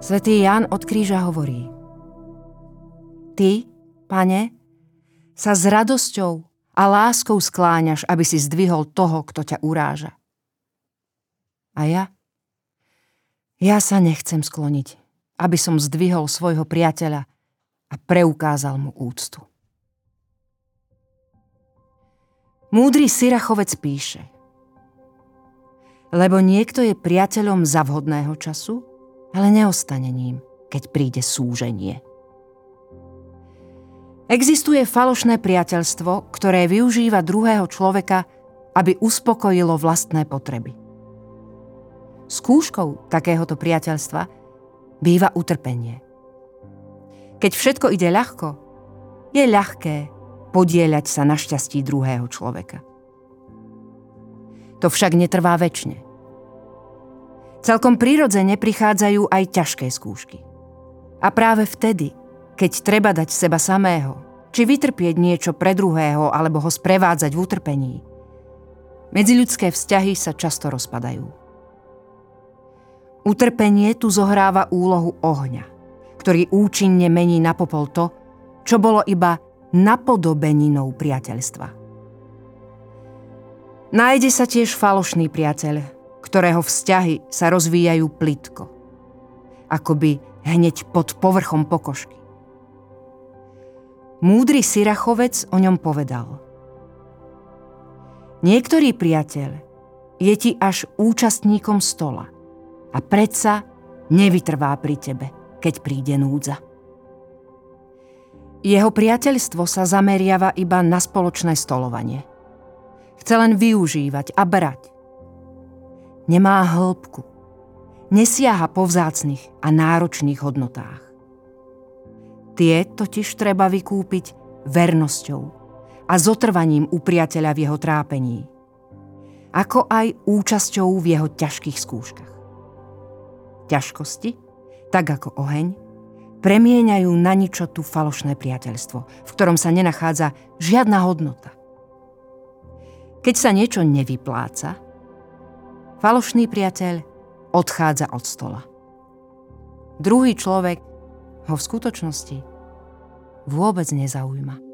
Svetý Jan od kríža hovorí Ty, pane, sa s radosťou a láskou skláňaš, aby si zdvihol toho, kto ťa uráža. A ja? Ja sa nechcem skloniť, aby som zdvihol svojho priateľa a preukázal mu úctu. Múdry Syrachovec píše Lebo niekto je priateľom za vhodného času, ale neostane ním, keď príde súženie. Existuje falošné priateľstvo, ktoré využíva druhého človeka, aby uspokojilo vlastné potreby. Skúškou takéhoto priateľstva býva utrpenie. Keď všetko ide ľahko, je ľahké podieľať sa na šťastí druhého človeka. To však netrvá väčšine. Celkom prirodzene prichádzajú aj ťažké skúšky. A práve vtedy, keď treba dať seba samého, či vytrpieť niečo pre druhého alebo ho sprevádzať v utrpení, medziľudské vzťahy sa často rozpadajú. Utrpenie tu zohráva úlohu ohňa, ktorý účinne mení na popol to, čo bolo iba napodobeninou priateľstva. Nájde sa tiež falošný priateľ, ktorého vzťahy sa rozvíjajú plitko, akoby hneď pod povrchom pokožky. Múdry Syrachovec o ňom povedal. Niektorý priateľ je ti až účastníkom stola – a predsa nevytrvá pri tebe, keď príde núdza. Jeho priateľstvo sa zameriava iba na spoločné stolovanie. Chce len využívať a brať. Nemá hĺbku. Nesiaha po vzácných a náročných hodnotách. Tie totiž treba vykúpiť vernosťou a zotrvaním u priateľa v jeho trápení, ako aj účasťou v jeho ťažkých skúškach ťažkosti, tak ako oheň, premieňajú na ničotu falošné priateľstvo, v ktorom sa nenachádza žiadna hodnota. Keď sa niečo nevypláca, falošný priateľ odchádza od stola. Druhý človek ho v skutočnosti vôbec nezaujíma.